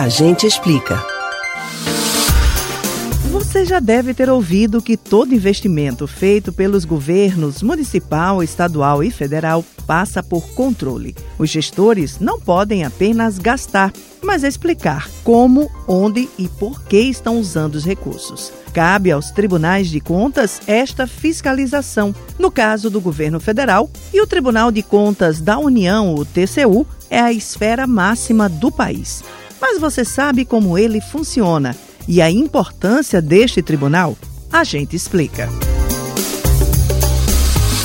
A gente explica. Você já deve ter ouvido que todo investimento feito pelos governos municipal, estadual e federal passa por controle. Os gestores não podem apenas gastar, mas explicar como, onde e por que estão usando os recursos. Cabe aos tribunais de contas esta fiscalização. No caso do governo federal, e o Tribunal de Contas da União, o TCU, é a esfera máxima do país. Mas você sabe como ele funciona e a importância deste tribunal? A gente explica.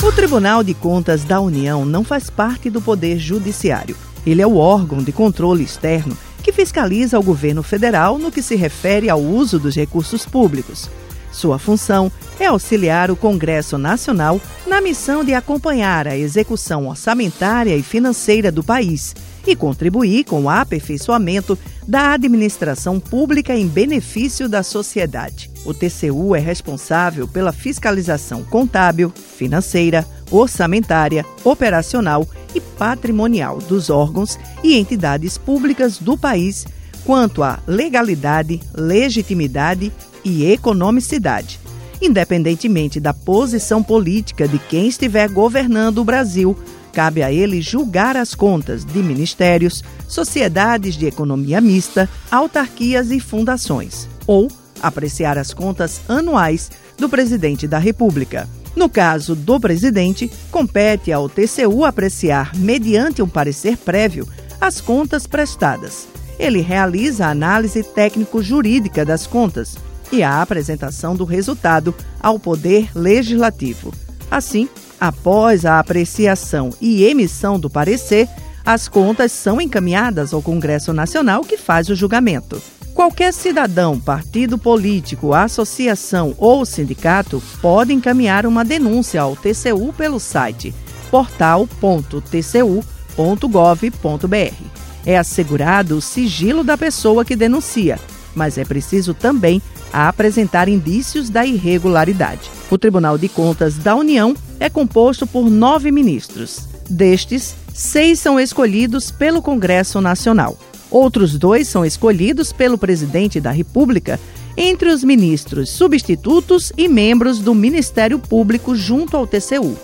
O Tribunal de Contas da União não faz parte do Poder Judiciário. Ele é o órgão de controle externo que fiscaliza o governo federal no que se refere ao uso dos recursos públicos. Sua função é auxiliar o Congresso Nacional na missão de acompanhar a execução orçamentária e financeira do país e contribuir com o aperfeiçoamento da administração pública em benefício da sociedade. O TCU é responsável pela fiscalização contábil, financeira, orçamentária, operacional e patrimonial dos órgãos e entidades públicas do país quanto à legalidade, legitimidade e economicidade, independentemente da posição política de quem estiver governando o Brasil. Cabe a ele julgar as contas de ministérios, sociedades de economia mista, autarquias e fundações, ou apreciar as contas anuais do presidente da República. No caso do presidente, compete ao TCU apreciar, mediante um parecer prévio, as contas prestadas. Ele realiza a análise técnico-jurídica das contas e a apresentação do resultado ao Poder Legislativo. Assim, após a apreciação e emissão do parecer, as contas são encaminhadas ao Congresso Nacional, que faz o julgamento. Qualquer cidadão, partido político, associação ou sindicato pode encaminhar uma denúncia ao TCU pelo site portal.tcu.gov.br. É assegurado o sigilo da pessoa que denuncia, mas é preciso também apresentar indícios da irregularidade. O Tribunal de Contas da União é composto por nove ministros. Destes, seis são escolhidos pelo Congresso Nacional. Outros dois são escolhidos pelo presidente da República entre os ministros substitutos e membros do Ministério Público junto ao TCU.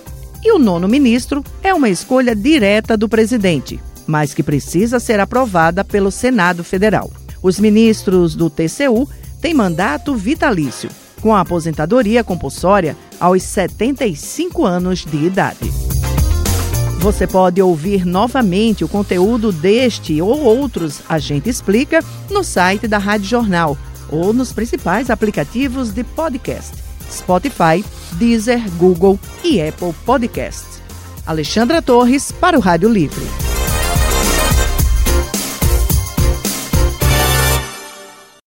E o nono ministro é uma escolha direta do presidente, mas que precisa ser aprovada pelo Senado Federal. Os ministros do TCU têm mandato vitalício, com a aposentadoria compulsória aos 75 anos de idade. Você pode ouvir novamente o conteúdo deste ou outros A Gente Explica no site da Rádio Jornal ou nos principais aplicativos de podcast: Spotify, Deezer, Google e Apple Podcasts. Alexandra Torres para o Rádio Livre.